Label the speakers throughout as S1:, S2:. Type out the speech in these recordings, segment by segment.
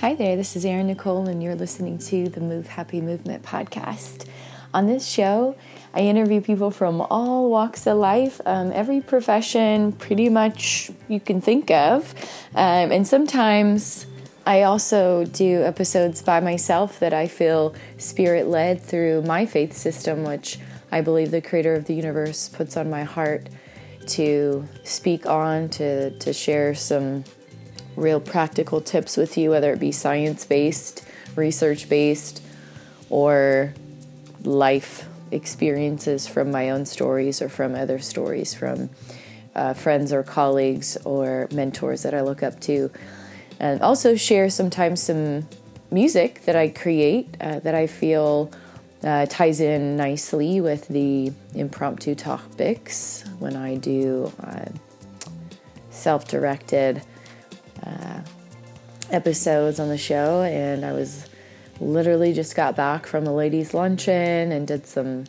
S1: Hi there, this is Erin Nicole, and you're listening to the Move Happy Movement podcast. On this show, I interview people from all walks of life, um, every profession, pretty much you can think of. Um, and sometimes I also do episodes by myself that I feel spirit led through my faith system, which I believe the creator of the universe puts on my heart to speak on, to, to share some real practical tips with you, whether it be science based, research based, or life experiences from my own stories or from other stories from uh, friends or colleagues or mentors that I look up to. And also share sometimes some music that I create uh, that I feel uh, ties in nicely with the impromptu topics when I do uh, self directed uh, episodes on the show, and I was literally just got back from a ladies' luncheon and did some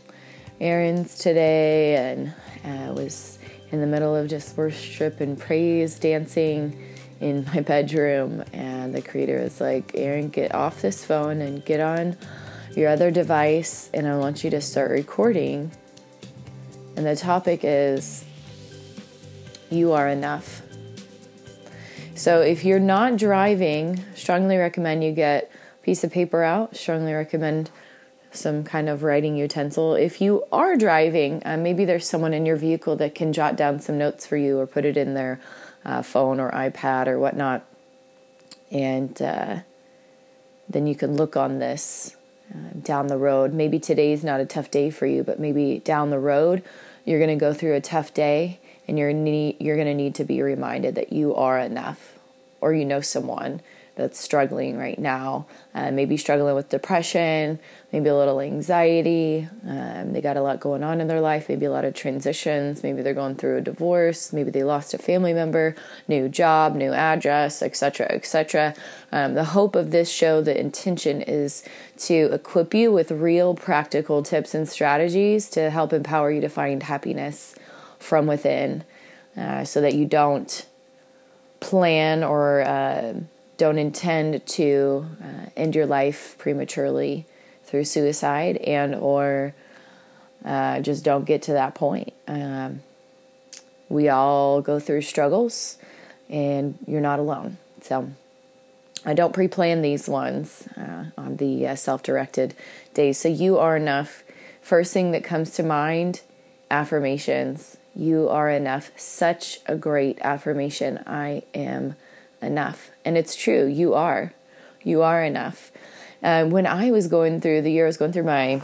S1: errands today, and uh, was in the middle of just worship and praise dancing in my bedroom. And the creator was like, "Erin, get off this phone and get on your other device, and I want you to start recording. And the topic is You Are Enough. So if you're not driving, strongly recommend you get a piece of paper out. Strongly recommend some kind of writing utensil. If you are driving, uh, maybe there's someone in your vehicle that can jot down some notes for you or put it in their uh, phone or iPad or whatnot. And uh, then you can look on this uh, down the road. Maybe today's not a tough day for you, but maybe down the road you're going to go through a tough day and you're need, you're going to need to be reminded that you are enough or you know someone that's struggling right now. Uh, maybe struggling with depression maybe a little anxiety um, they got a lot going on in their life maybe a lot of transitions maybe they're going through a divorce maybe they lost a family member new job new address etc etc um, the hope of this show the intention is to equip you with real practical tips and strategies to help empower you to find happiness from within uh, so that you don't plan or uh, don't intend to uh, end your life prematurely through suicide and or uh, just don't get to that point. Um, we all go through struggles and you're not alone. So i don't pre-plan these ones uh, on the uh, self-directed days. So you are enough. First thing that comes to mind affirmations you are enough. Such a great affirmation. I am enough. And it's true. You are. You are enough. Uh, when I was going through the year, I was going through my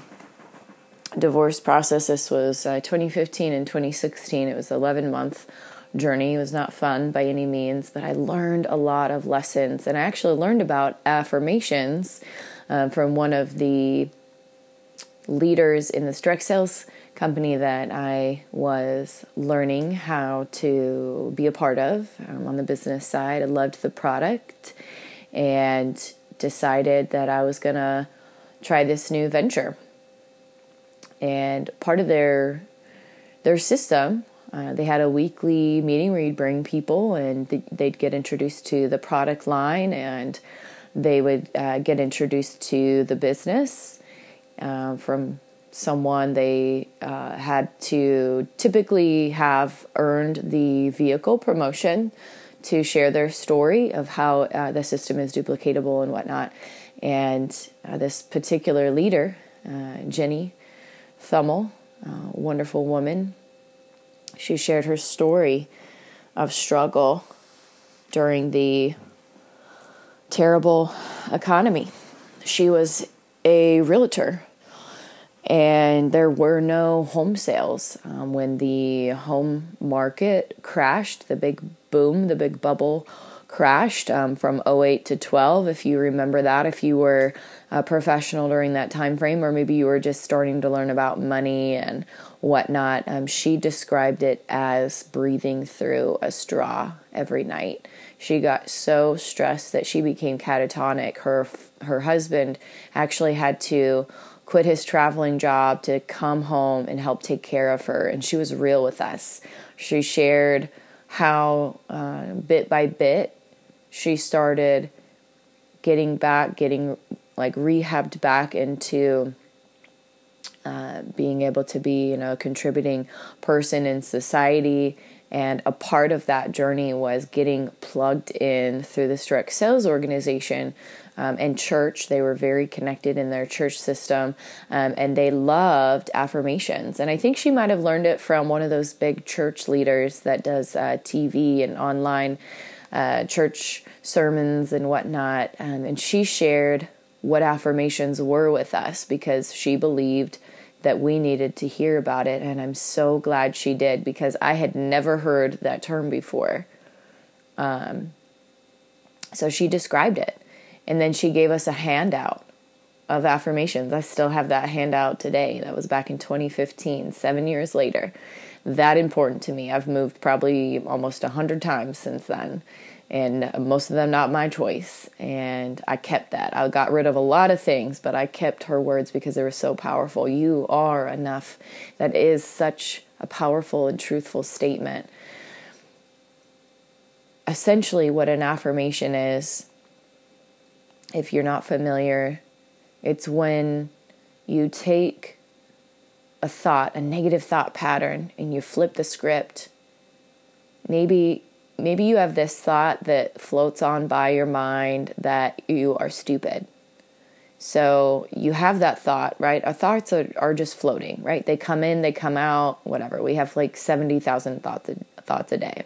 S1: divorce process. This was uh, 2015 and 2016. It was 11 month journey. It was not fun by any means, but I learned a lot of lessons. And I actually learned about affirmations uh, from one of the leaders in the direct sales company that I was learning how to be a part of um, on the business side. I loved the product and decided that I was going to try this new venture. And part of their their system, uh, they had a weekly meeting where you'd bring people and they'd get introduced to the product line and they would uh, get introduced to the business uh, from someone they uh, had to typically have earned the vehicle promotion to share their story of how uh, the system is duplicatable and whatnot. And uh, this particular leader, uh, Jenny Thummel, wonderful woman, she shared her story of struggle during the terrible economy. She was a realtor and there were no home sales um, when the home market crashed the big boom the big bubble crashed um, from 08 to 12 if you remember that if you were a professional during that time frame or maybe you were just starting to learn about money and whatnot. Um, she described it as breathing through a straw every night. She got so stressed that she became catatonic. Her her husband actually had to quit his traveling job to come home and help take care of her. And she was real with us. She shared how, uh, bit by bit, she started getting back, getting like rehabbed back into uh, being able to be, you know, a contributing person in society. And a part of that journey was getting plugged in through the direct sales organization um, and church. They were very connected in their church system um, and they loved affirmations. And I think she might have learned it from one of those big church leaders that does uh, TV and online uh, church sermons and whatnot. Um, and she shared what affirmations were with us because she believed that we needed to hear about it. And I'm so glad she did because I had never heard that term before. Um, so she described it. And then she gave us a handout of affirmations. I still have that handout today. That was back in 2015, seven years later. That important to me. I've moved probably almost a hundred times since then and most of them not my choice. And I kept that. I got rid of a lot of things, but I kept her words because they were so powerful. You are enough. That is such a powerful and truthful statement. Essentially, what an affirmation is, if you're not familiar, it's when you take a thought, a negative thought pattern, and you flip the script. Maybe maybe you have this thought that floats on by your mind that you are stupid. So you have that thought, right? Our thoughts are, are just floating, right? They come in, they come out, whatever. We have like 70,000 thoughts thoughts a day.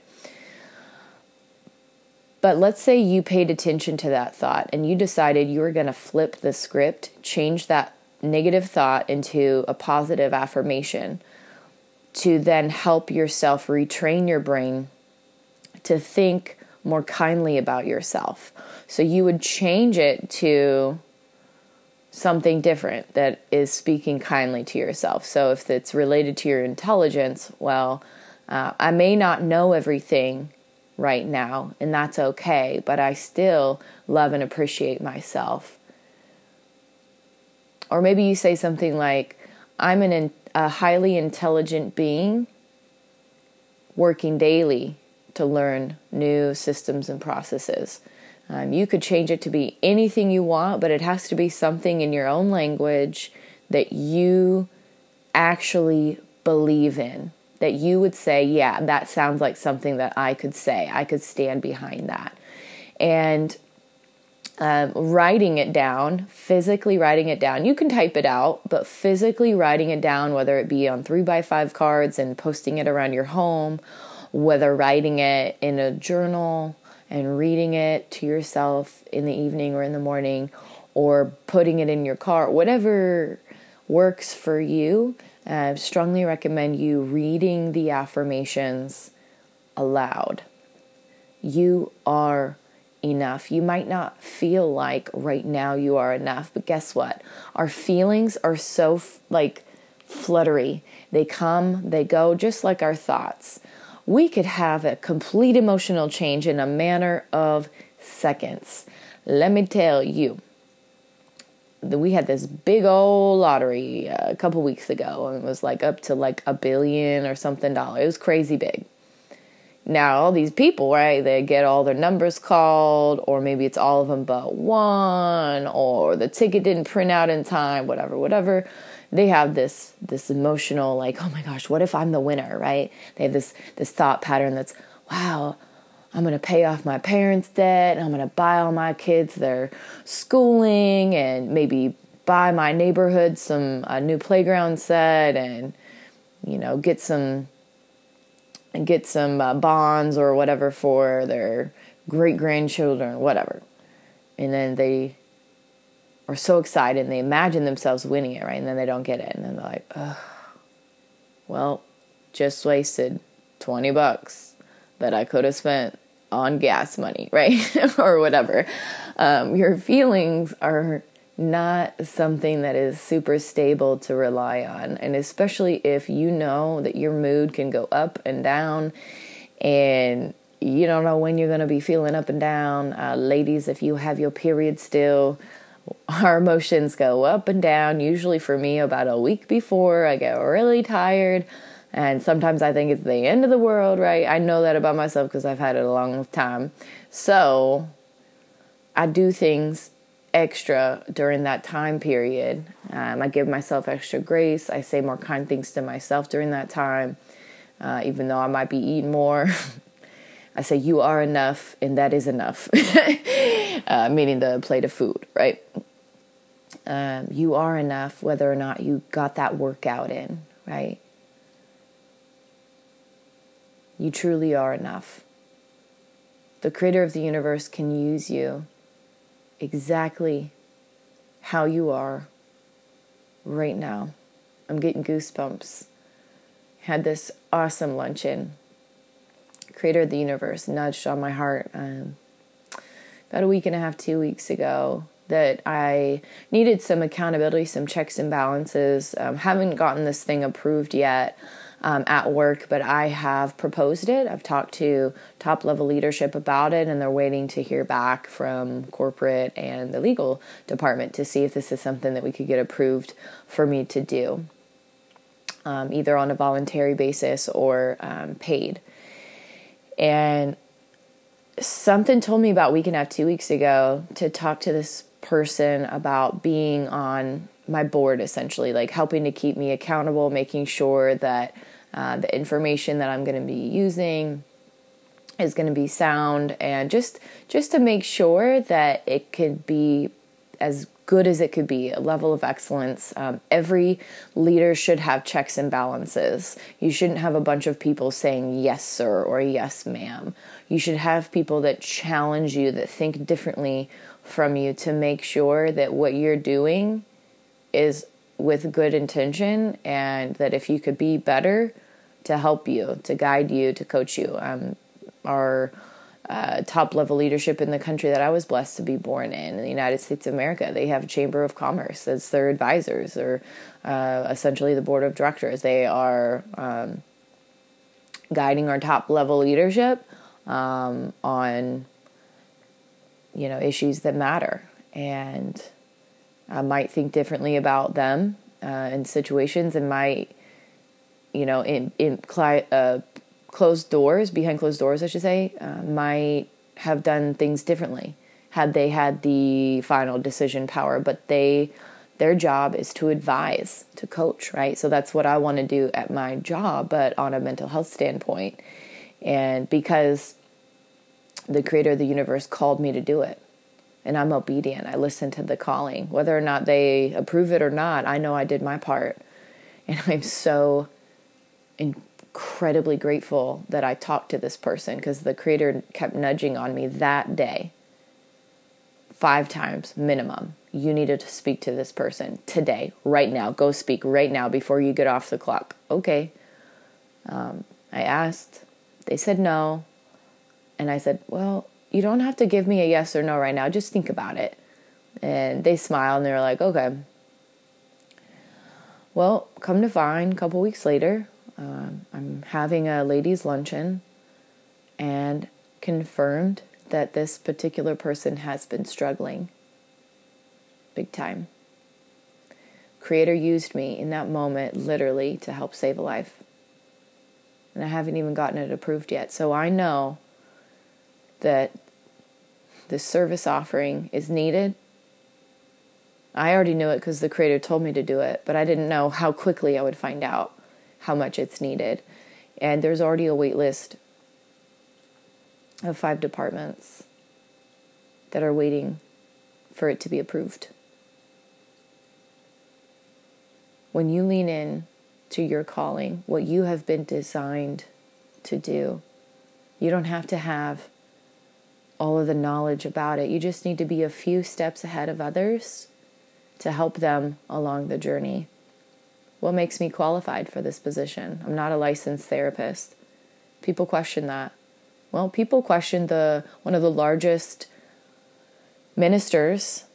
S1: But let's say you paid attention to that thought and you decided you were going to flip the script, change that negative thought into a positive affirmation to then help yourself retrain your brain to think more kindly about yourself. So you would change it to something different that is speaking kindly to yourself. So if it's related to your intelligence, well, uh, I may not know everything right now, and that's okay, but I still love and appreciate myself. Or maybe you say something like, I'm an, a highly intelligent being working daily to learn new systems and processes. Um, you could change it to be anything you want, but it has to be something in your own language that you actually believe in. That you would say, yeah, that sounds like something that I could say. I could stand behind that. And um, writing it down, physically writing it down. You can type it out, but physically writing it down, whether it be on three by five cards and posting it around your home whether writing it in a journal and reading it to yourself in the evening or in the morning, or putting it in your car, whatever works for you. I strongly recommend you reading the affirmations aloud. You are enough. You might not feel like right now you are enough, but guess what? Our feelings are so like fluttery. They come, they go, just like our thoughts we could have a complete emotional change in a matter of seconds. Let me tell you, we had this big old lottery uh, a couple weeks ago, and it was like up to like a billion or something dollar. It was crazy big. Now, all these people, right, they get all their numbers called, or maybe it's all of them but one, or the ticket didn't print out in time, whatever, whatever they have this this emotional like oh my gosh what if i'm the winner right they have this this thought pattern that's wow i'm going to pay off my parents debt i'm going to buy all my kids their schooling and maybe buy my neighborhood some a new playground set and you know get some get some uh, bonds or whatever for their great grandchildren whatever and then they are so excited and they imagine themselves winning it, right? And then they don't get it. And then they're like, Ugh, well, just wasted 20 bucks that I could have spent on gas money, right? or whatever. Um, your feelings are not something that is super stable to rely on. And especially if you know that your mood can go up and down and you don't know when you're going to be feeling up and down. Uh, ladies, if you have your period still, our emotions go up and down, usually for me about a week before. I get really tired, and sometimes I think it's the end of the world, right? I know that about myself because I've had it a long time. So I do things extra during that time period. Um, I give myself extra grace. I say more kind things to myself during that time, uh, even though I might be eating more. I say, You are enough, and that is enough, uh, meaning the plate of food, right? Um, you are enough whether or not you got that workout in, right? You truly are enough. The creator of the universe can use you exactly how you are right now. I'm getting goosebumps. Had this awesome luncheon. Creator of the universe nudged on my heart um, about a week and a half, two weeks ago that I needed some accountability, some checks and balances. Um, haven't gotten this thing approved yet um, at work, but I have proposed it. I've talked to top level leadership about it, and they're waiting to hear back from corporate and the legal department to see if this is something that we could get approved for me to do, um, either on a voluntary basis or um, paid. And something told me about week and a half, two weeks ago to talk to this person about being on my board essentially, like helping to keep me accountable, making sure that uh, the information that I'm going to be using is going to be sound, and just just to make sure that it could be as good as it could be, a level of excellence. Um, every leader should have checks and balances. You shouldn't have a bunch of people saying yes, sir, or yes, ma'am. You should have people that challenge you, that think differently from you to make sure that what you're doing is with good intention and that if you could be better to help you, to guide you, to coach you. Um, our uh, top level leadership in the country that I was blessed to be born in, in the United States of America. They have a Chamber of Commerce as their advisors, or uh, essentially the board of directors. They are um, guiding our top level leadership um, on you know issues that matter and I might think differently about them uh, in situations and might, you know, in in cli- uh, closed doors, behind closed doors, I should say, uh, might have done things differently had they had the final decision power. But they, their job is to advise, to coach, right? So that's what I want to do at my job, but on a mental health standpoint, and because the creator of the universe called me to do it and I'm obedient. I listen to the calling. Whether or not they approve it or not, I know I did my part. And I'm so incredibly grateful that I talked to this person because the creator kept nudging on me that day. Five times minimum. You needed to speak to this person today, right now. Go speak right now before you get off the clock. Okay. Um, I asked. They said no. And I said, well, you don't have to give me a yes or no right now. Just think about it. And they smile and they're like, okay. Well, come to find, a couple weeks later, um, I'm having a ladies' luncheon and confirmed that this particular person has been struggling big time. Creator used me in that moment literally to help save a life. And I haven't even gotten it approved yet. So I know that this service offering is needed. I already knew it because the creator told me to do it, but I didn't know how quickly I would find out how much it's needed. And there's already a wait list of five departments that are waiting for it to be approved. When you lean in to your calling, what you have been designed to do, you don't have to have all of the knowledge about it. You just need to be a few steps ahead of others to help them along the journey. What makes me qualified for this position? I'm not a licensed therapist. People question that. Well, people question the one of the largest ministers,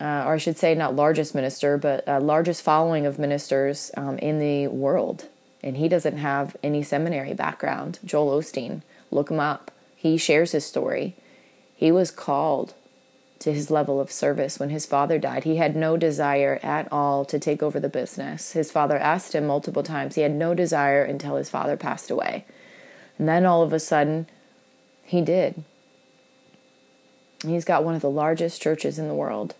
S1: uh, or I should say, not largest minister, but uh, largest following of ministers um, in the world, and he doesn't have any seminary background. Joel Osteen, look him up. He shares his story. He was called to his level of service when his father died. He had no desire at all to take over the business. His father asked him multiple times. He had no desire until his father passed away. And then all of a sudden, he did. He's got one of the largest churches in the world.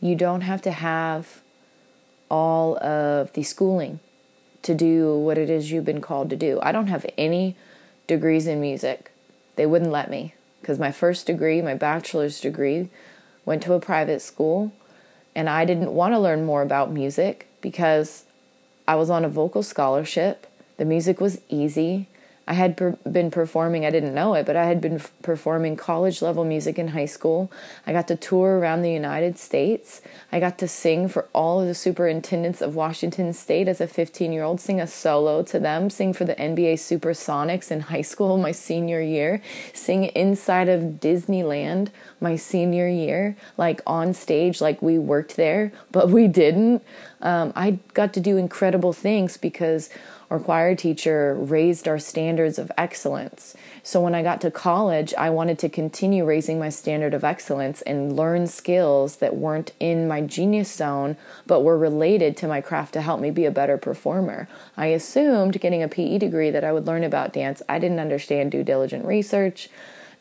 S1: You don't have to have all of the schooling to do what it is you've been called to do. I don't have any degrees in music. They wouldn't let me because my first degree, my bachelor's degree, went to a private school and I didn't want to learn more about music because I was on a vocal scholarship. The music was easy. I had per- been performing, I didn't know it, but I had been f- performing college level music in high school. I got to tour around the United States. I got to sing for all of the superintendents of Washington State as a 15 year old, sing a solo to them, sing for the NBA Supersonics in high school my senior year, sing inside of Disneyland my senior year, like on stage, like we worked there, but we didn't. Um, I got to do incredible things because our choir teacher raised our standards of excellence. So when I got to college, I wanted to continue raising my standard of excellence and learn skills that weren't in my genius zone, but were related to my craft to help me be a better performer. I assumed getting a PE degree that I would learn about dance. I didn't understand due diligent research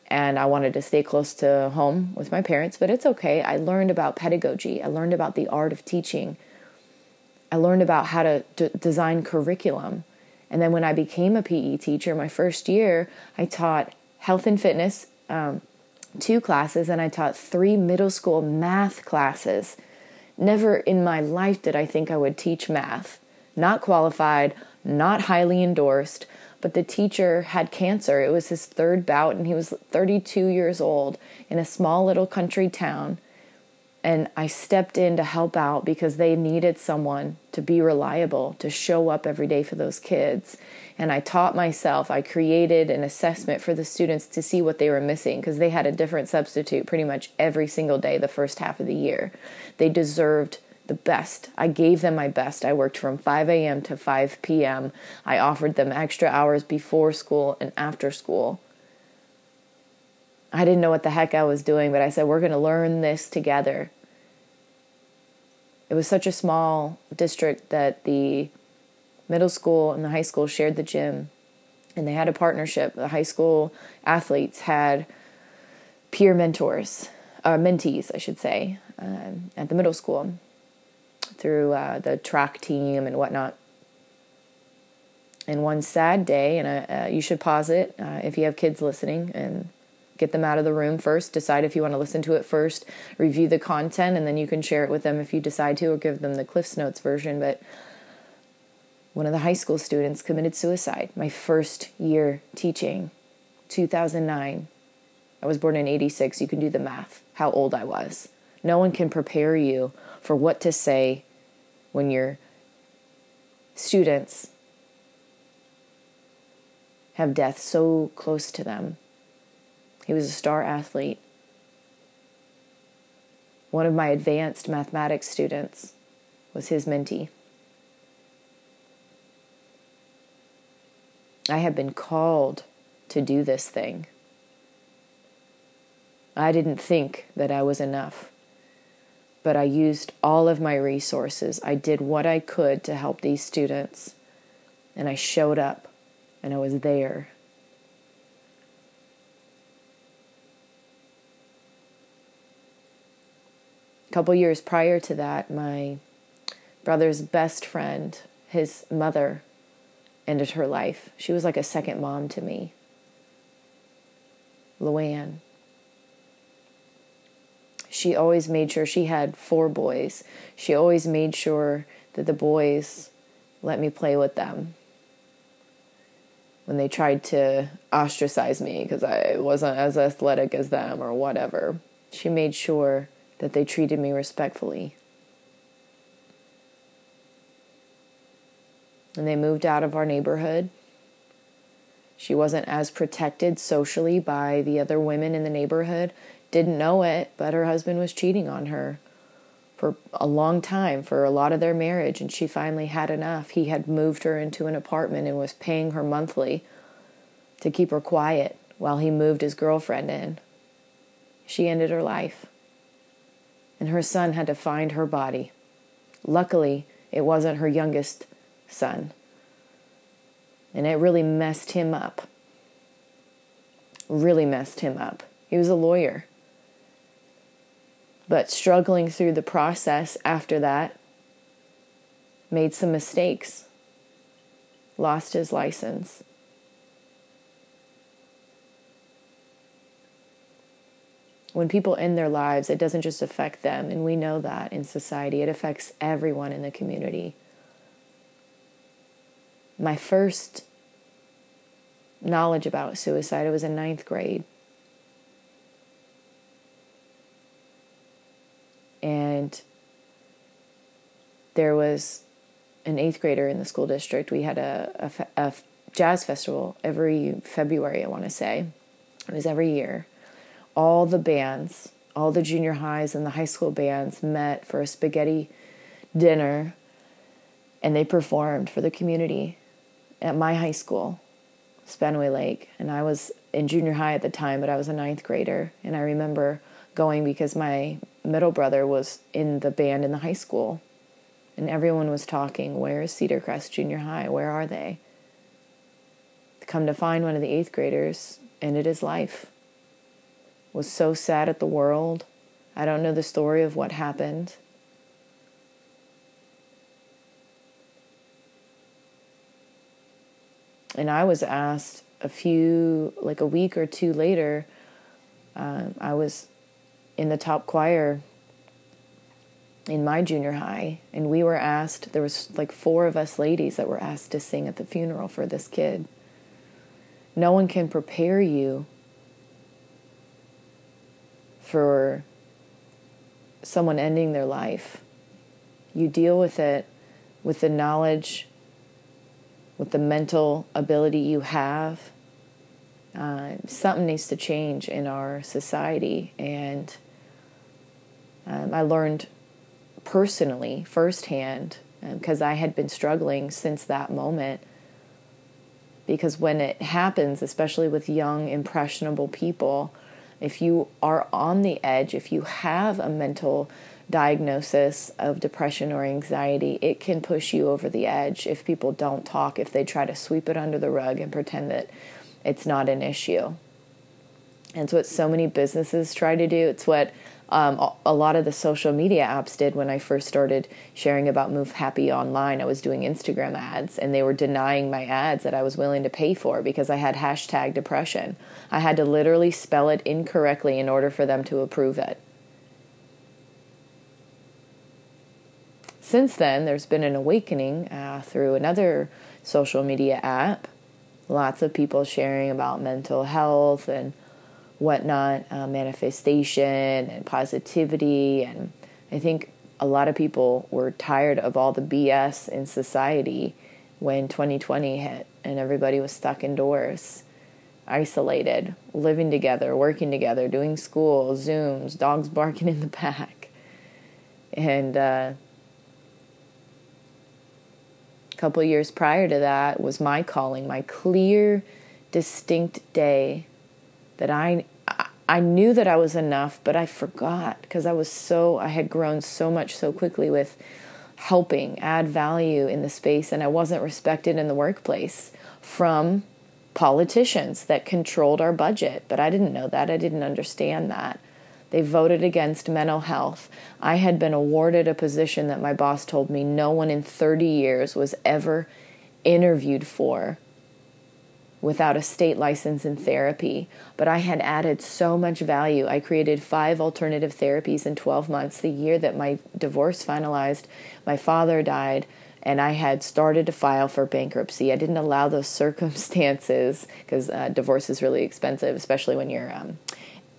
S1: and I wanted to stay close to home with my parents, but it's okay. I learned about pedagogy, I learned about the art of teaching. I learned about how to d- design curriculum. And then when I became a PE teacher, my first year, I taught health and fitness, um, two classes, and I taught three middle school math classes. Never in my life did I think I would teach math. Not qualified, not highly endorsed, but the teacher had cancer. It was his third bout, and he was 32 years old in a small little country town and I stepped in to help out because they needed someone to be reliable, to show up every day for those kids. And I taught myself, I created an assessment for the students to see what they were missing because they had a different substitute pretty much every single day the first half of the year. They deserved the best. I gave them my best. I worked from 5 a.m. to 5 p.m. I offered them extra hours before school and after school. I didn't know what the heck I was doing, but I said, we're going to learn this together. It was such a small district that the middle school and the high school shared the gym, and they had a partnership. The high school athletes had peer mentors, or uh, mentees, I should say, um, at the middle school through uh, the track team and whatnot. And one sad day, and uh, uh you should pause it uh, if you have kids listening and get them out of the room first, decide if you want to listen to it first, review the content, and then you can share it with them if you decide to, or give them the Cliffs Notes version. But one of the high school students committed suicide my first year teaching, 2009. I was born in 86. You can do the math, how old I was. No one can prepare you for what to say when your students have death so close to them he was a star athlete. One of my advanced mathematics students was his mentee. I have been called to do this thing. I didn't think that I was enough, but I used all of my resources. I did what I could to help these students, and I showed up and I was there A couple years prior to that, my brother's best friend, his mother, ended her life. She was like a second mom to me. Luann. She always made sure she had four boys. She always made sure that the boys let me play with them. When they tried to ostracize me because I wasn't as athletic as them or whatever, she made sure that they treated me respectfully. And they moved out of our neighborhood. She wasn't as protected socially by the other women in the neighborhood. Didn't know it, but her husband was cheating on her for a long time, for a lot of their marriage, and she finally had enough. He had moved her into an apartment and was paying her monthly to keep her quiet while he moved his girlfriend in. She ended her life and her son had to find her body. Luckily, it wasn't her youngest son. And it really messed him up. Really messed him up. He was a lawyer. But struggling through the process after that, made some mistakes, lost his license. When people end their lives, it doesn't just affect them, and we know that in society, it affects everyone in the community. My first knowledge about suicide, I was in ninth grade. And there was an eighth grader in the school district. We had a, a, a jazz festival every February, I want to say. It was every year. All the bands, all the junior highs and the high school bands met for a spaghetti dinner and they performed for the community at my high school, Spanaway Lake. And I was in junior high at the time, but I was a ninth grader. And I remember going because my middle brother was in the band in the high school and everyone was talking, Where is Cedar Crest Junior High? Where are they? Come to find one of the eighth graders and it is life. Was so sad at the world. I don't know the story of what happened. And I was asked a few, like a week or two later, um, I was in the top choir in my junior high and we were asked there was like four of us ladies that were asked to sing at the funeral for this kid no one can prepare you for someone ending their life you deal with it with the knowledge with the mental ability you have uh, something needs to change in our society and um, i learned personally, firsthand, because um, I had been struggling since that moment. Because when it happens, especially with young, impressionable people, if you are on the edge, if you have a mental diagnosis of depression or anxiety, it can push you over the edge if people don't talk, if they try to sweep it under the rug and pretend that it's not an issue. And it's what so many businesses try to do. It's what um, a lot of the social media apps did when I first started sharing about Move Happy online. I was doing Instagram ads, and they were denying my ads that I was willing to pay for because I had hashtag depression. I had to literally spell it incorrectly in order for them to approve it. Since then, there's been an awakening uh, through another social media app. Lots of people sharing about mental health and whatnot, uh, manifestation and positivity. And I think a lot of people were tired of all the BS in society when 2020 hit and everybody was stuck indoors, isolated, living together, working together, doing school, Zooms, dogs barking in the back. And uh, a couple years prior to that was my calling, my clear, distinct day that I I knew that I was enough, but I forgot because I was so I had grown so much so quickly with helping add value in the space and I wasn't respected in the workplace from politicians that controlled our budget, but I didn't know that. I didn't understand that. They voted against mental health. I had been awarded a position that my boss told me no one in 30 years was ever interviewed for without a state license in therapy, but I had added so much value. I created five alternative therapies in 12 months. The year that my divorce finalized, my father died, and I had started to file for bankruptcy. I didn't allow those circumstances because uh, divorce is really expensive, especially when you're um,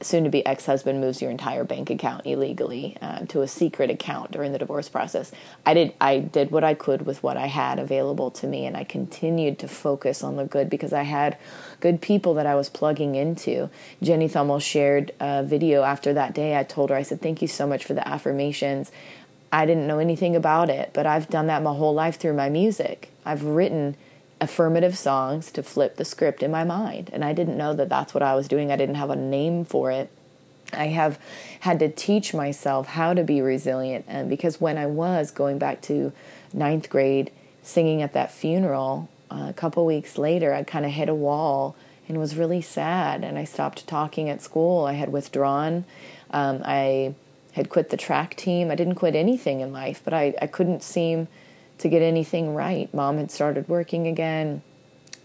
S1: soon to be ex husband moves your entire bank account illegally uh, to a secret account during the divorce process. I did I did what I could with what I had available to me, and I continued to focus on the good because I had good people that I was plugging into. Jenny Thummel shared a video after that day. I told her I said thank you so much for the affirmations. I didn't know anything about it, but I've done that my whole life through my music. I've written affirmative songs to flip the script in my mind. And I didn't know that that's what I was doing. I didn't have a name for it. I have had to teach myself how to be resilient. And because when I was going back to ninth grade, singing at that funeral, uh, a couple weeks later, I kind of hit a wall and was really sad. And I stopped talking at school. I had withdrawn. Um, I had quit the track team. I didn't quit anything in life, but I, I couldn't seem to get anything right. Mom had started working again.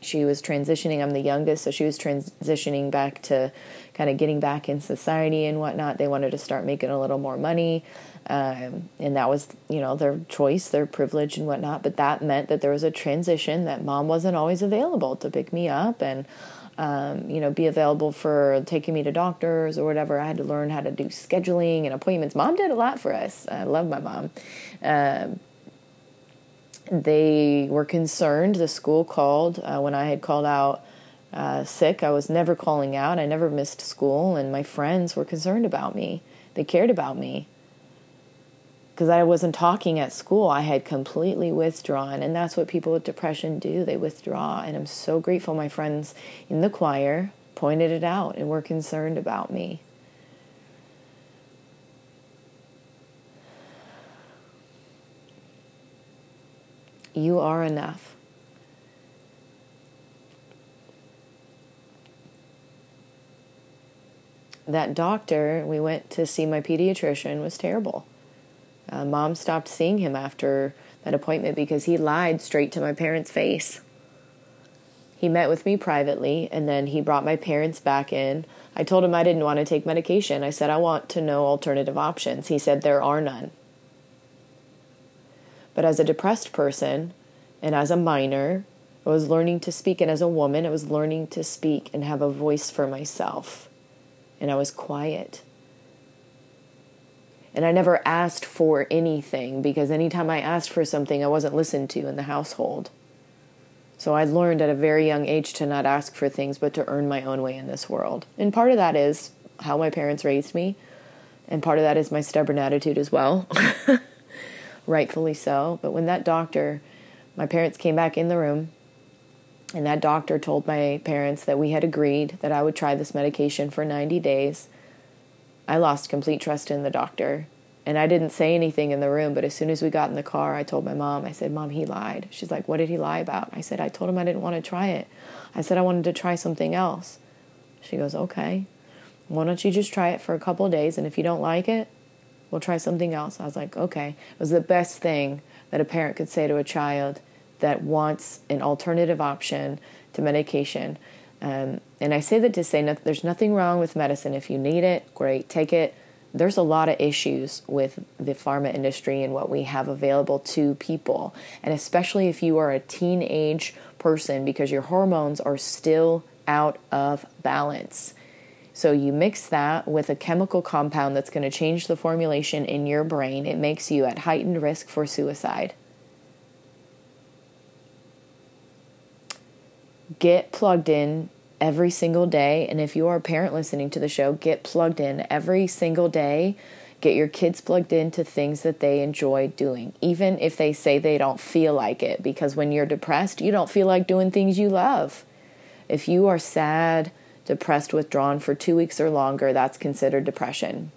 S1: She was transitioning. I'm the youngest, so she was transitioning back to kind of getting back in society and whatnot. They wanted to start making a little more money. Um, and that was, you know, their choice, their privilege, and whatnot. But that meant that there was a transition that mom wasn't always available to pick me up and, um, you know, be available for taking me to doctors or whatever. I had to learn how to do scheduling and appointments. Mom did a lot for us. I love my mom. Um, they were concerned. The school called uh, when I had called out uh, sick. I was never calling out. I never missed school, and my friends were concerned about me. They cared about me because I wasn't talking at school. I had completely withdrawn, and that's what people with depression do. They withdraw, and I'm so grateful. My friends in the choir pointed it out and were concerned about me. You are enough. That doctor, we went to see my pediatrician, was terrible. Uh, Mom stopped seeing him after that appointment because he lied straight to my parents' face. He met with me privately and then he brought my parents back in. I told him I didn't want to take medication. I said, I want to know alternative options. He said, There are none. But as a depressed person and as a minor, I was learning to speak. And as a woman, I was learning to speak and have a voice for myself. And I was quiet. And I never asked for anything because anytime I asked for something, I wasn't listened to in the household. So I learned at a very young age to not ask for things, but to earn my own way in this world. And part of that is how my parents raised me. And part of that is my stubborn attitude as well. rightfully so. But when that doctor, my parents came back in the room, and that doctor told my parents that we had agreed that I would try this medication for 90 days. I lost complete trust in the doctor. And I didn't say anything in the room, but as soon as we got in the car, I told my mom, I said, Mom, he lied. She's like, What did he lie about? I said, I told him I didn't want to try it. I said, I wanted to try something else. She goes, Okay. Why don't you just try it for a couple days? And if you don't like it, we'll try something else. I was like, okay. It was the best thing that a parent could say to a child that wants an alternative option to medication. Um, and I say that to say no, there's nothing wrong with medicine. If you need it, great, take it. There's a lot of issues with the pharma industry and what we have available to people. And especially if you are a teenage person because your hormones are still out of balance. So you mix that with a chemical compound that's going to change the formulation in your brain, it makes you at heightened risk for suicide. Get plugged in every single day. And if you are a parent listening to the show, get plugged in every single day. Get your kids plugged into things that they enjoy doing, even if they say they don't feel like it. Because when you're depressed, you don't feel like doing things you love. If you are sad, depressed, withdrawn for two weeks or longer, that's considered depression.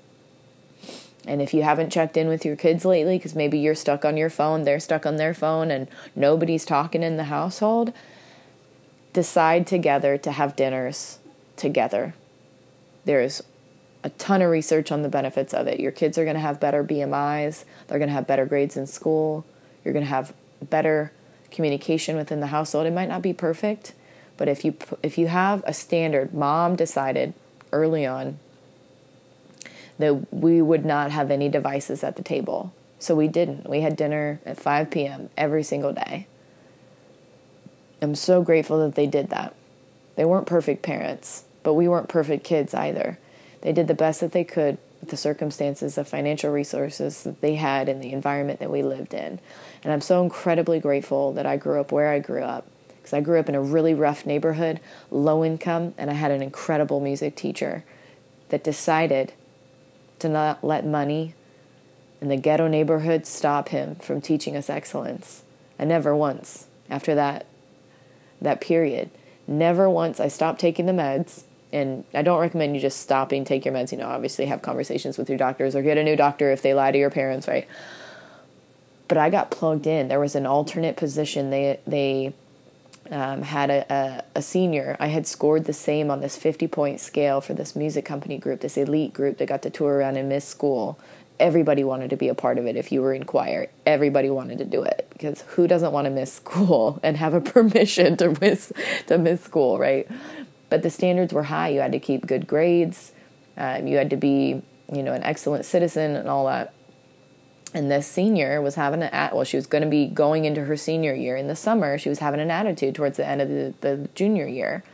S1: And if you haven't checked in with your kids lately, because maybe you're stuck on your phone, they're stuck on their phone, and nobody's talking in the household, decide together to have dinners together. There's a ton of research on the benefits of it. Your kids are going to have better BMIs, they're going to have better grades in school, you're going to have better communication within the household. It might not be perfect, but if you if you have a standard, mom decided early on that we would not have any devices at the table. So we didn't. We had dinner at 5 p.m. every single day. I'm so grateful that they did that. They weren't perfect parents, but we weren't perfect kids either. They did the best that they could with the circumstances, the financial resources that they had, and the environment that we lived in. And I'm so incredibly grateful that I grew up where I grew up because I grew up in a really rough neighborhood, low income, and I had an incredible music teacher that decided to not let money in the ghetto neighborhood stop him from teaching us excellence. I never once, after that that period, never once I stopped taking the meds. And I don't recommend you just stopping take your meds. You know, obviously have conversations with your doctors or get a new doctor if they lie to your parents, right? But I got plugged in. There was an alternate position. They they um, had a, a, a, senior. I had scored the same on this 50 point scale for this music company group, this elite group that got to tour around and miss school. Everybody wanted to be a part of it if you were in choir. Everybody wanted to do it because who doesn't want to miss school and have a permission to miss to miss school, right? But the standards were high. You had to keep good grades. Um, you had to be, you know, an excellent citizen and all that and this senior was having an at well she was going to be going into her senior year in the summer. She was having an attitude towards the end of the, the junior year.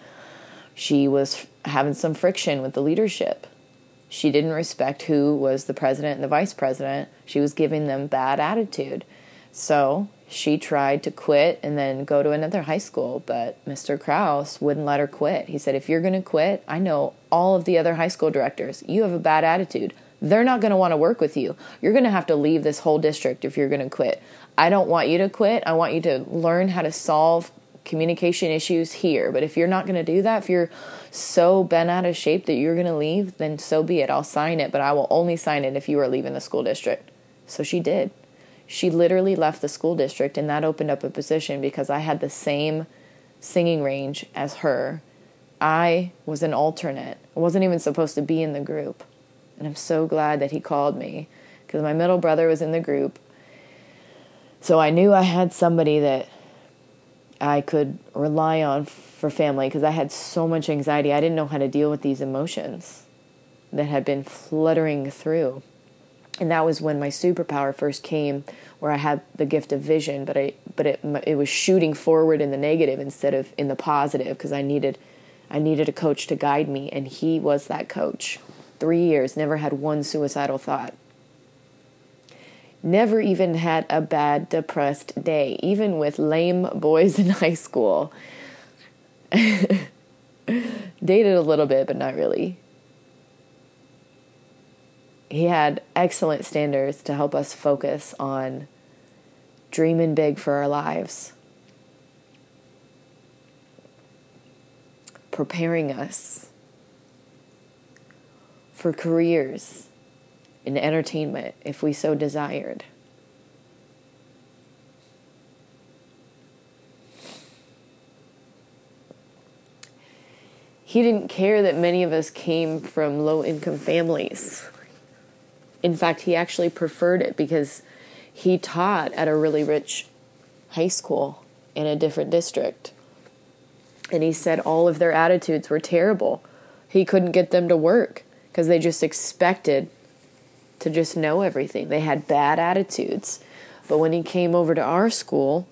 S1: She was having some friction with the leadership. She didn't respect who was the president and the vice president. She was giving them bad attitude. So she tried to quit and then go to another high school but mr kraus wouldn't let her quit. He said if you're going to quit i know all of the other high school directors. You have a bad attitude they're not going to want to work with you. You're going to have to leave this whole district if you're going to quit. I don't want you to quit. I want you to learn how to solve communication issues here. But if you're not going to do that, if you're so bent out of shape that you're going to leave, then so be it. I'll sign it, but I will only sign it if you are leaving the school district. So she did. She literally left the school district, and that opened up a position because I had the same singing range as her. I was an alternate. I wasn't even supposed to be in the group. And I'm so glad that he called me because my middle brother was in the group. So I knew I had somebody that I could rely on for family because I had so much anxiety. I didn't know how to deal with these emotions that had been fluttering through. And that was when my superpower first came where I had the gift of vision, but I but it it was shooting forward in the negative instead of in the positive because I needed I needed a coach to guide me and he was that coach three years, never had one suicidal thought. Never even had a bad, depressed day, even with lame boys in high school. Dated a little bit, but not really. He had excellent standards to help us focus on dreaming big for our lives, preparing us for careers in entertainment if we so desired. He didn't care that many of us came from low income families. In fact, he actually preferred it because he taught at a really rich high school in a different district. And he said all of their attitudes were terrible. He couldn't get them to work because they just expected to just know everything. They had bad attitudes. But when he came over to our school,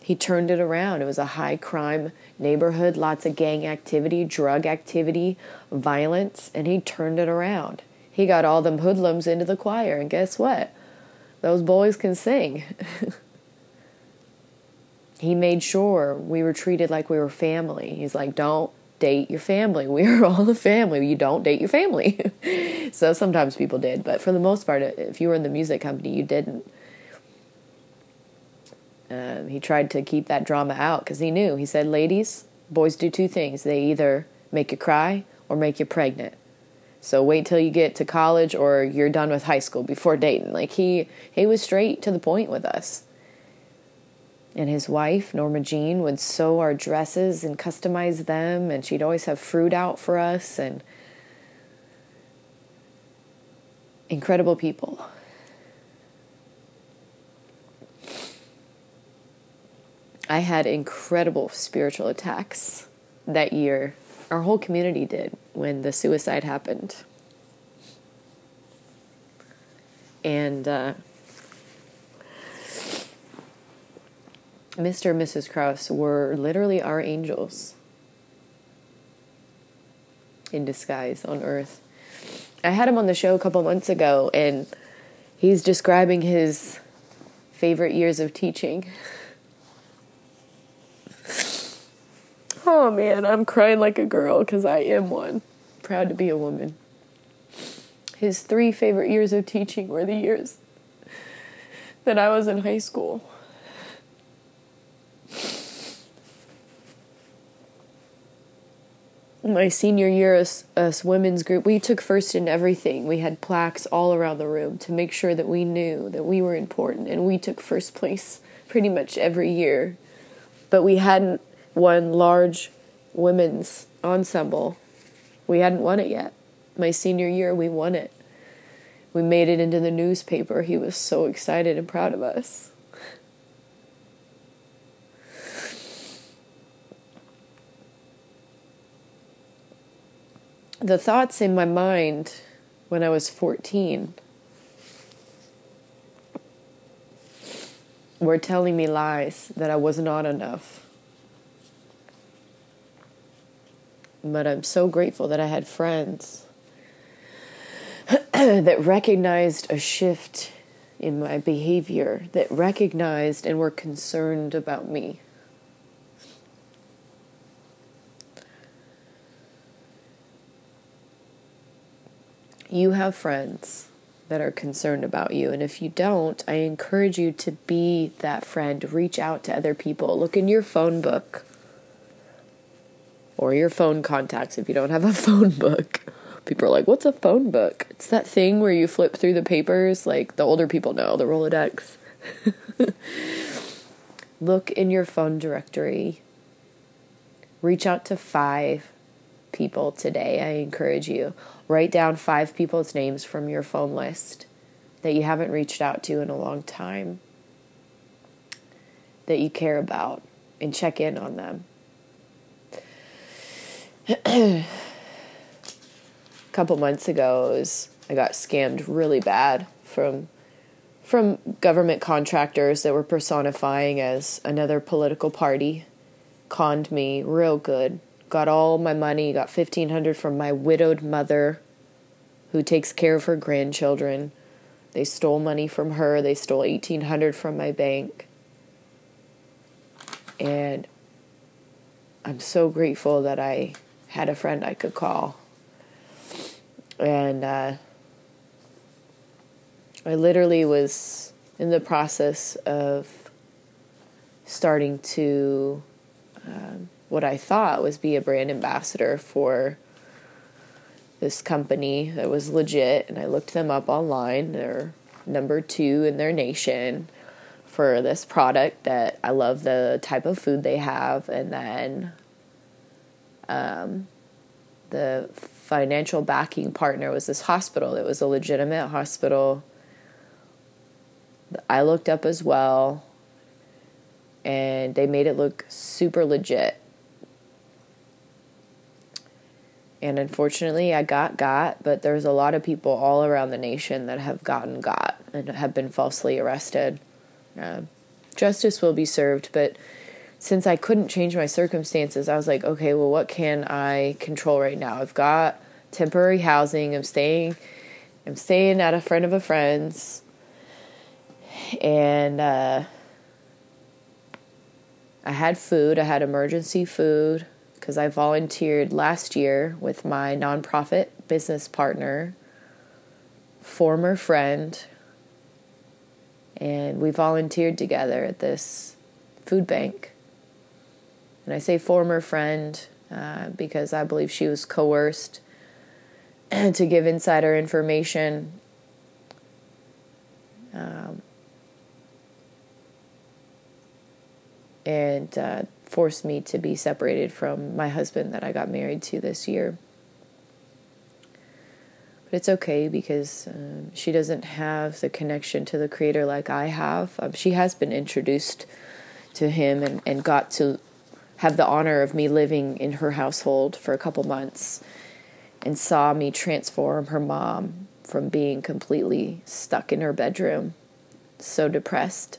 S1: he turned it around. It was a high crime neighborhood, lots of gang activity, drug activity, violence, and he turned it around. He got all them hoodlums into the choir, and guess what? Those boys can sing. he made sure we were treated like we were family. He's like, don't date your family. We are all a family. You don't date your family. so sometimes people did, but for the most part, if you were in the music company, you didn't. Um, he tried to keep that drama out because he knew. He said, Ladies, boys do two things. They either make you cry or make you pregnant. So wait till you get to college or you're done with high school before dating. Like he he was straight to the point with us and his wife, Norma Jean, would sew our dresses and customize them, and she'd always have fruit out for us and incredible people. I had incredible spiritual attacks that year. Our whole community did when the suicide happened. And uh, Mr. and Mrs. Kraus were literally our angels in disguise on earth. I had him on the show a couple months ago, and he's describing his favorite years of teaching. Oh man, I'm crying like a girl because I am one. Proud to be a woman. His three favorite years of teaching were the years that I was in high school. My senior year as, as women's group, we took first in everything. We had plaques all around the room to make sure that we knew that we were important, and we took first place pretty much every year. But we hadn't won large women's ensemble. We hadn't won it yet. My senior year, we won it. We made it into the newspaper. He was so excited and proud of us. The thoughts in my mind when I was 14 were telling me lies that I was not enough. But I'm so grateful that I had friends that recognized a shift in my behavior, that recognized and were concerned about me. You have friends that are concerned about you. And if you don't, I encourage you to be that friend. Reach out to other people. Look in your phone book or your phone contacts if you don't have a phone book. People are like, What's a phone book? It's that thing where you flip through the papers, like the older people know, the Rolodex. Look in your phone directory. Reach out to five people today. I encourage you. Write down five people's names from your phone list that you haven't reached out to in a long time, that you care about, and check in on them. a couple months ago, was, I got scammed really bad from from government contractors that were personifying as another political party. Conned me real good got all my money, got 1500 from my widowed mother who takes care of her grandchildren. They stole money from her. They stole 1800 from my bank. And I'm so grateful that I had a friend I could call. And uh, I literally was in the process of starting to um, what I thought was be a brand ambassador for this company that was legit. And I looked them up online. They're number two in their nation for this product that I love the type of food they have. And then um, the financial backing partner was this hospital It was a legitimate hospital. I looked up as well, and they made it look super legit. And unfortunately, I got got, but there's a lot of people all around the nation that have gotten got and have been falsely arrested. Uh, justice will be served, but since I couldn't change my circumstances, I was like, okay, well, what can I control right now? I've got temporary housing. I'm staying. I'm staying at a friend of a friend's, and uh, I had food. I had emergency food because I volunteered last year with my nonprofit business partner, former friend, and we volunteered together at this food bank. And I say former friend uh, because I believe she was coerced to give insider information. Um, and uh, forced me to be separated from my husband that I got married to this year. But it's okay because um, she doesn't have the connection to the creator like I have. Um, she has been introduced to him and, and got to have the honor of me living in her household for a couple months and saw me transform her mom from being completely stuck in her bedroom, so depressed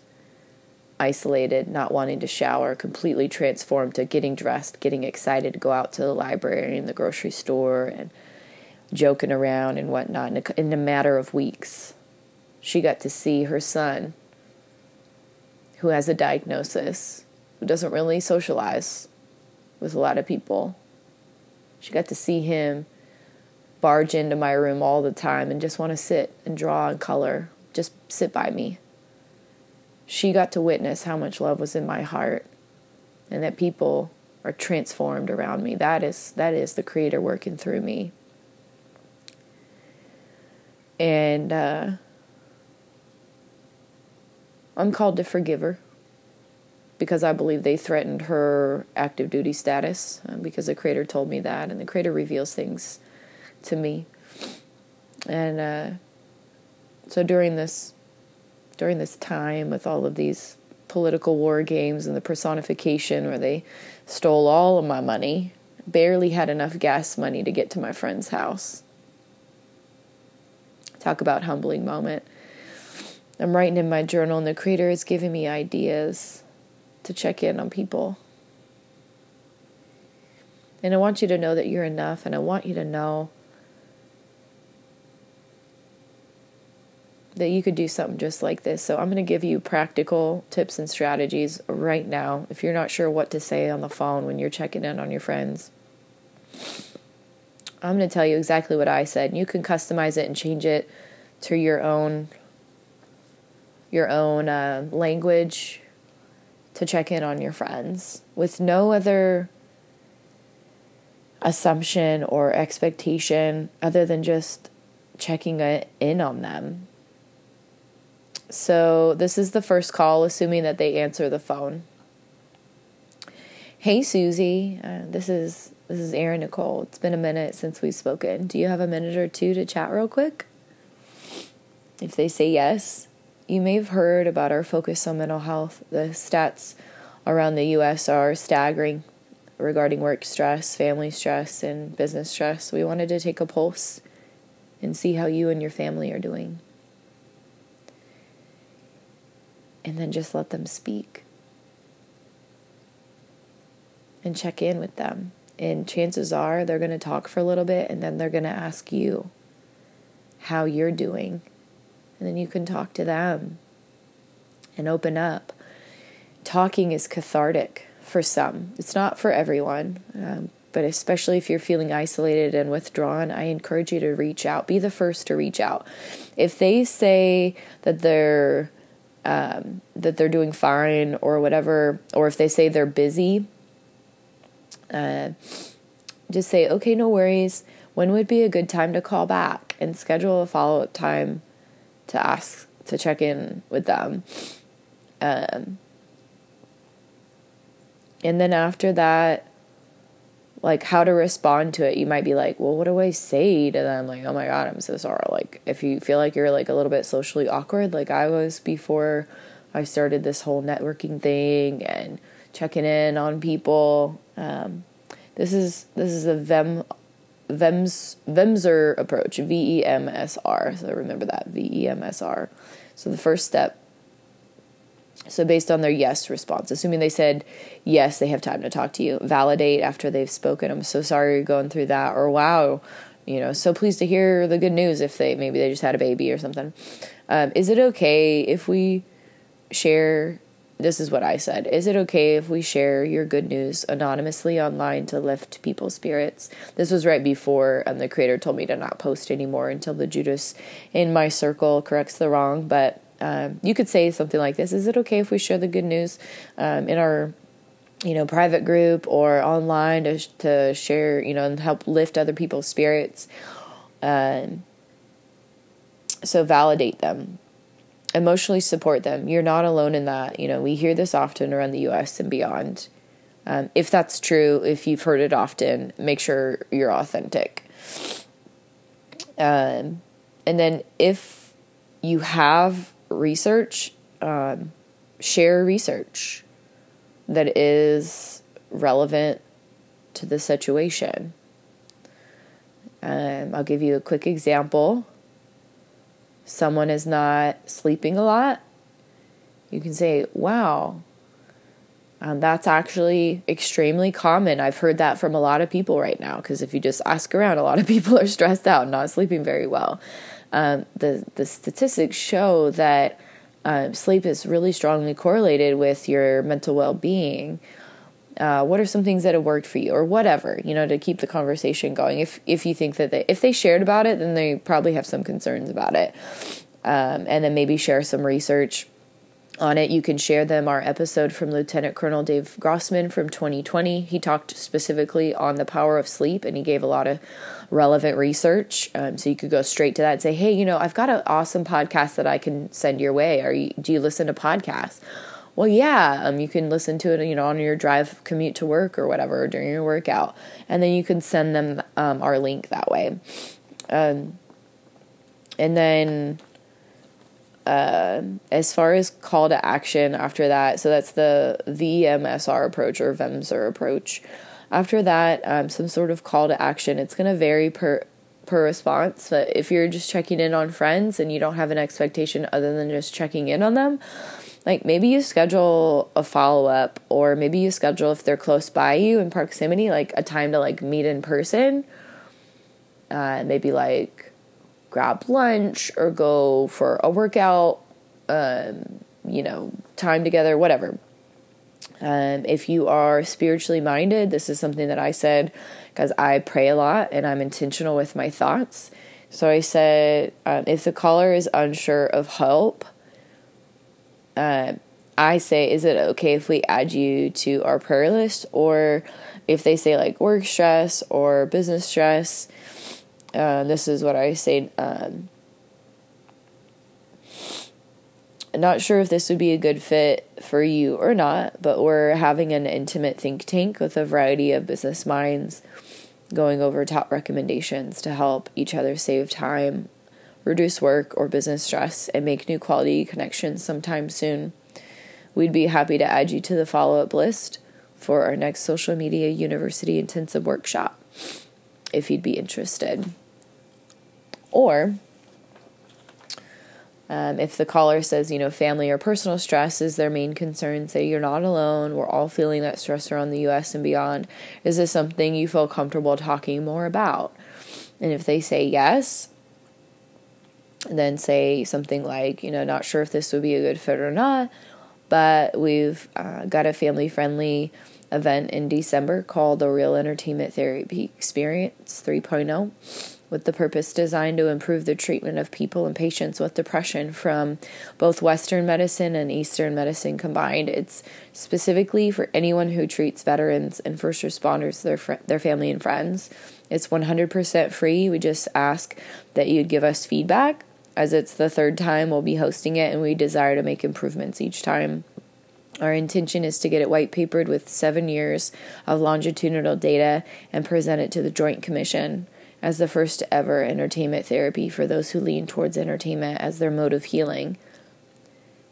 S1: isolated, not wanting to shower, completely transformed to getting dressed, getting excited to go out to the library and the grocery store and joking around and whatnot in a, in a matter of weeks. She got to see her son, who has a diagnosis, who doesn't really socialize with a lot of people. She got to see him barge into my room all the time and just want to sit and draw and color, just sit by me she got to witness how much love was in my heart and that people are transformed around me. That is that is the creator working through me. And uh, I'm called to forgive her. because I believe they threatened her active duty status uh, because the creator told me that, and the creator reveals things to me. And uh, so during this during this time with all of these political war games and the personification where they stole all of my money, barely had enough gas money to get to my friend's house. Talk about humbling moment. I'm writing in my journal, and the creator is giving me ideas to check in on people. And I want you to know that you're enough, and I want you to know that you could do something just like this. So, I'm going to give you practical tips and strategies right now. If you're not sure what to say on the phone when you're checking in on your friends, I'm going to tell you exactly what I said. You can customize it and change it to your own your own uh, language to check in on your friends with no other assumption or expectation other than just checking in on them. So, this is the first call, assuming that they answer the phone. Hey, Susie, uh, this is this is Erin Nicole. It's been a minute since we've spoken. Do you have a minute or two to chat real quick? If they say yes, you may have heard about our focus on mental health. The stats around the US are staggering regarding work stress, family stress, and business stress. We wanted to take a pulse and see how you and your family are doing. And then just let them speak and check in with them. And chances are they're going to talk for a little bit and then they're going to ask you how you're doing and then you can talk to them and open up. Talking is cathartic for some, it's not for everyone. Um, but especially if you're feeling isolated and withdrawn, I encourage you to reach out. Be the first to reach out. If they say that they're um, that they're doing fine or whatever, or if they say they're busy, uh, just say, okay, no worries. When would be a good time to call back and schedule a follow up time to ask to check in with them. Um, and then after that, like how to respond to it, you might be like, well, what do I say to them? Like, oh my God, I'm so sorry. Like, if you feel like you're like a little bit socially awkward, like I was before I started this whole networking thing and checking in on people. Um, this is this is a Vem Vems, Vemsr approach, V E M S R. So remember that, V E M S R. So the first step. So based on their yes response, assuming they said yes, they have time to talk to you. Validate after they've spoken. I'm so sorry you're going through that, or wow, you know, so pleased to hear the good news. If they maybe they just had a baby or something. Um, is it okay if we share this is what I said. Is it okay if we share your good news anonymously online to lift people's spirits? This was right before um, the creator told me to not post anymore until the Judas in my circle corrects the wrong. But um, you could say something like this Is it okay if we share the good news um, in our you know private group or online to, to share you know and help lift other people's spirits um, so validate them emotionally support them. You're not alone in that. You know, we hear this often around the US and beyond. Um, if that's true, if you've heard it often, make sure you're authentic. Um, and then if you have research, um, share research that is relevant to the situation. Um, I'll give you a quick example someone is not sleeping a lot, you can say, wow, um, that's actually extremely common. I've heard that from a lot of people right now because if you just ask around, a lot of people are stressed out, not sleeping very well. Um, the the statistics show that um, sleep is really strongly correlated with your mental well being uh, what are some things that have worked for you or whatever you know to keep the conversation going? If if you think that they if they shared about it then they probably have some concerns about it. Um, and then maybe share some research on it you can share them. Our episode from lieutenant colonel dave grossman from 2020 he talked specifically on the power of sleep and he gave a lot of relevant research. Um, so you could go straight to that and say hey you know i've got an awesome podcast that i can send your way. Are you do you listen to podcasts? Well, yeah, um, you can listen to it, you know, on your drive commute to work or whatever during your workout, and then you can send them um, our link that way. Um, and then uh, as far as call to action after that, so that's the VMSR approach or VEMSR approach. After that, um, some sort of call to action. It's going to vary per per response. But if you're just checking in on friends and you don't have an expectation other than just checking in on them, like maybe you schedule a follow up or maybe you schedule if they're close by you in proximity like a time to like meet in person uh, maybe like grab lunch or go for a workout um, you know time together whatever um, if you are spiritually minded this is something that i said because i pray a lot and i'm intentional with my thoughts so i said um, if the caller is unsure of help uh, I say, is it okay if we add you to our prayer list? Or if they say like work stress or business stress, uh, this is what I say. Um, not sure if this would be a good fit for you or not, but we're having an intimate think tank with a variety of business minds going over top recommendations to help each other save time reduce work or business stress, and make new quality connections sometime soon. We'd be happy to add you to the follow up list for our next social media university intensive workshop if you'd be interested. Or um, if the caller says, you know, family or personal stress is their main concern, say you're not alone, we're all feeling that stress around the US and beyond. Is this something you feel comfortable talking more about? And if they say yes, then say something like, you know, not sure if this would be a good fit or not, but we've uh, got a family friendly event in December called the Real Entertainment Therapy Experience 3.0 with the purpose designed to improve the treatment of people and patients with depression from both Western medicine and Eastern medicine combined. It's specifically for anyone who treats veterans and first responders, their fr- their family and friends. It's 100% free. We just ask that you'd give us feedback as it's the third time we'll be hosting it and we desire to make improvements each time. Our intention is to get it white papered with seven years of longitudinal data and present it to the Joint Commission as the first ever entertainment therapy for those who lean towards entertainment as their mode of healing.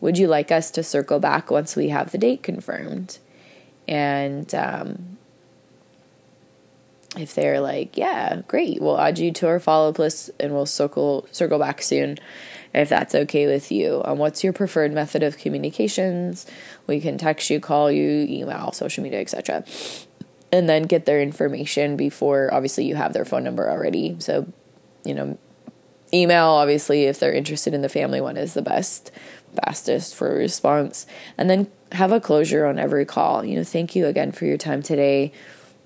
S1: Would you like us to circle back once we have the date confirmed? And um, if they're like, yeah, great, we'll add you to our follow up list and we'll circle circle back soon if that's okay with you. Um, what's your preferred method of communications? We can text you, call you, email, social media, etc. And then get their information before obviously you have their phone number already. So, you know, email obviously if they're interested in the family one is the best fastest for response. And then have a closure on every call. You know, thank you again for your time today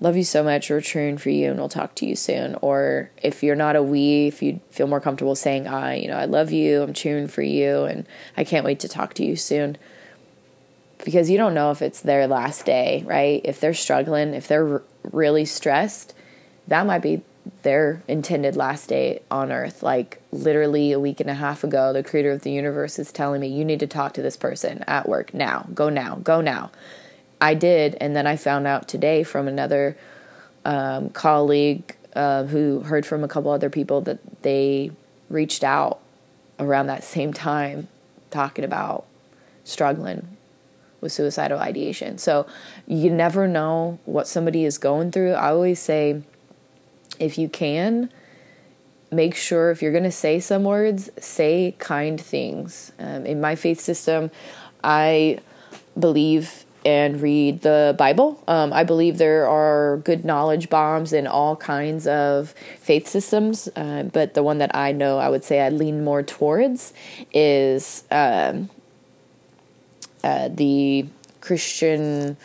S1: love you so much, we're cheering for you, and we'll talk to you soon. Or if you're not a we, if you feel more comfortable saying I, you know, I love you, I'm cheering for you, and I can't wait to talk to you soon. Because you don't know if it's their last day, right? If they're struggling, if they're r- really stressed, that might be their intended last day on earth. Like literally a week and a half ago, the creator of the universe is telling me, you need to talk to this person at work now. Go now. Go now. I did, and then I found out today from another um, colleague uh, who heard from a couple other people that they reached out around that same time talking about struggling with suicidal ideation. So you never know what somebody is going through. I always say, if you can, make sure if you're going to say some words, say kind things. Um, in my faith system, I believe and read the Bible. Um, I believe there are good knowledge bombs in all kinds of faith systems, uh, but the one that I know I would say I lean more towards is um, uh, the Christian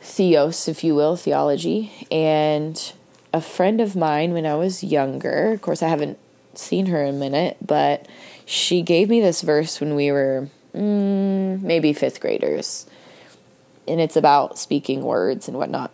S1: theos, if you will, theology. And a friend of mine when I was younger, of course, I haven't seen her in a minute, but she gave me this verse when we were mm, maybe fifth graders and it's about speaking words and whatnot.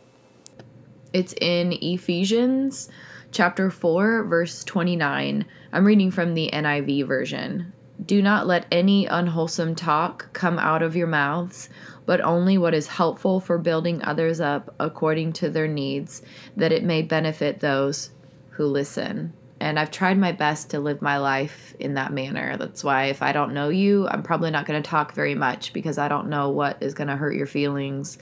S1: It's in Ephesians chapter 4, verse 29. I'm reading from the NIV version. Do not let any unwholesome talk come out of your mouths, but only what is helpful for building others up according to their needs, that it may benefit those who listen. And I've tried my best to live my life in that manner. That's why if I don't know you, I'm probably not going to talk very much because I don't know what is going to hurt your feelings.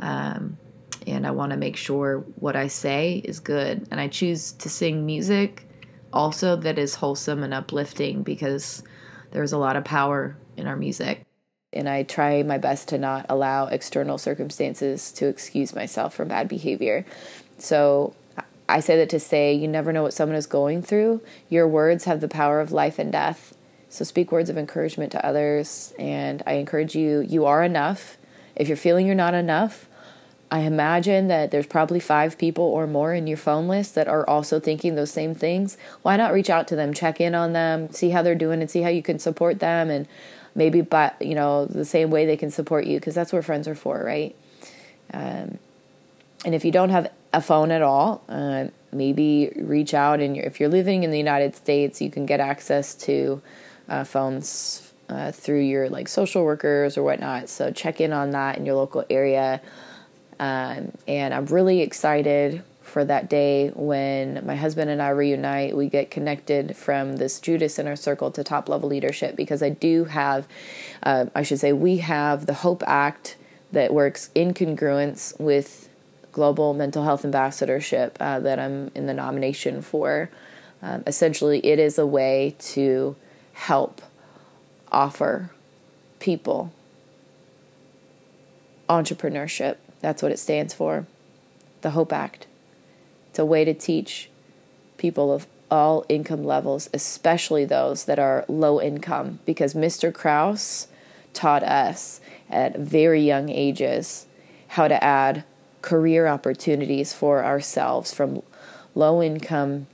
S1: Um, and I want to make sure what I say is good. And I choose to sing music also that is wholesome and uplifting because there's a lot of power in our music. And I try my best to not allow external circumstances to excuse myself from bad behavior. So I say that to say you never know what someone is going through. Your words have the power of life and death. So speak words of encouragement to others. And I encourage you, you are enough. If you're feeling you're not enough, I imagine that there's probably five people or more in your phone list that are also thinking those same things. Why not reach out to them, check in on them, see how they're doing, and see how you can support them, and maybe by you know the same way they can support you, because that's what friends are for, right? Um, and if you don't have a phone at all, uh, maybe reach out. And if you're living in the United States, you can get access to uh, phones uh, through your like social workers or whatnot. So check in on that in your local area. Um, and I'm really excited for that day when my husband and I reunite. We get connected from this Judas inner circle to top level leadership because I do have, uh, I should say, we have the Hope Act that works in congruence with Global Mental Health Ambassadorship uh, that I'm in the nomination for. Um, essentially, it is a way to help offer people entrepreneurship that's what it stands for the Hope Act. It's a way to teach people of all income levels, especially those that are low income, because Mr. Kraus taught us at very young ages how to add career opportunities for ourselves from low income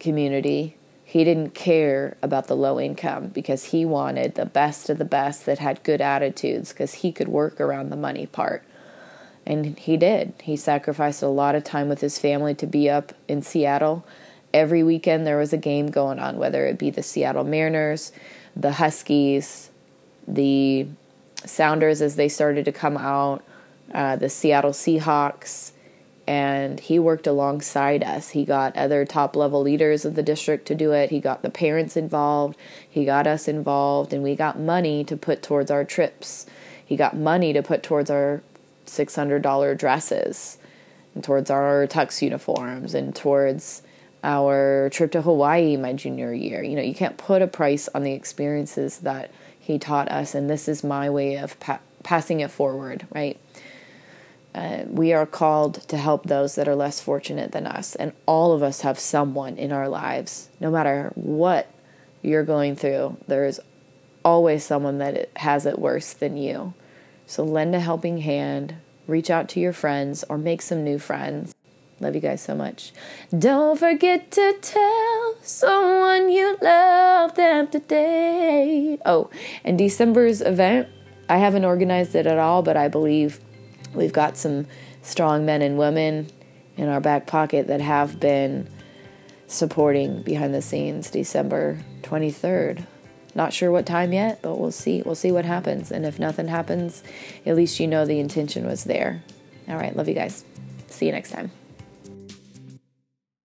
S1: community he didn't care about the low income because he wanted the best of the best that had good attitudes because he could work around the money part and he did. He sacrificed a lot of time with his family to be up in Seattle. Every weekend there was a game going on, whether it be the Seattle Mariners, the Huskies, the Sounders as they started to come out, uh, the Seattle Seahawks, and he worked alongside us. He got other top level leaders of the district to do it. He got the parents involved. He got us involved, and we got money to put towards our trips. He got money to put towards our $600 dresses and towards our tux uniforms and towards our trip to Hawaii my junior year. You know, you can't put a price on the experiences that he taught us, and this is my way of pa- passing it forward, right? Uh, we are called to help those that are less fortunate than us, and all of us have someone in our lives, no matter what you're going through, there is always someone that has it worse than you. So lend a helping hand, reach out to your friends, or make some new friends. Love you guys so much. Don't forget to tell someone you love them today. Oh, and December's event, I haven't organized it at all, but I believe we've got some strong men and women in our back pocket that have been supporting behind the scenes December 23rd. Not sure what time yet, but we'll see. We'll see what happens. And if nothing happens, at least you know the intention was there. All right, love you guys. See you next time.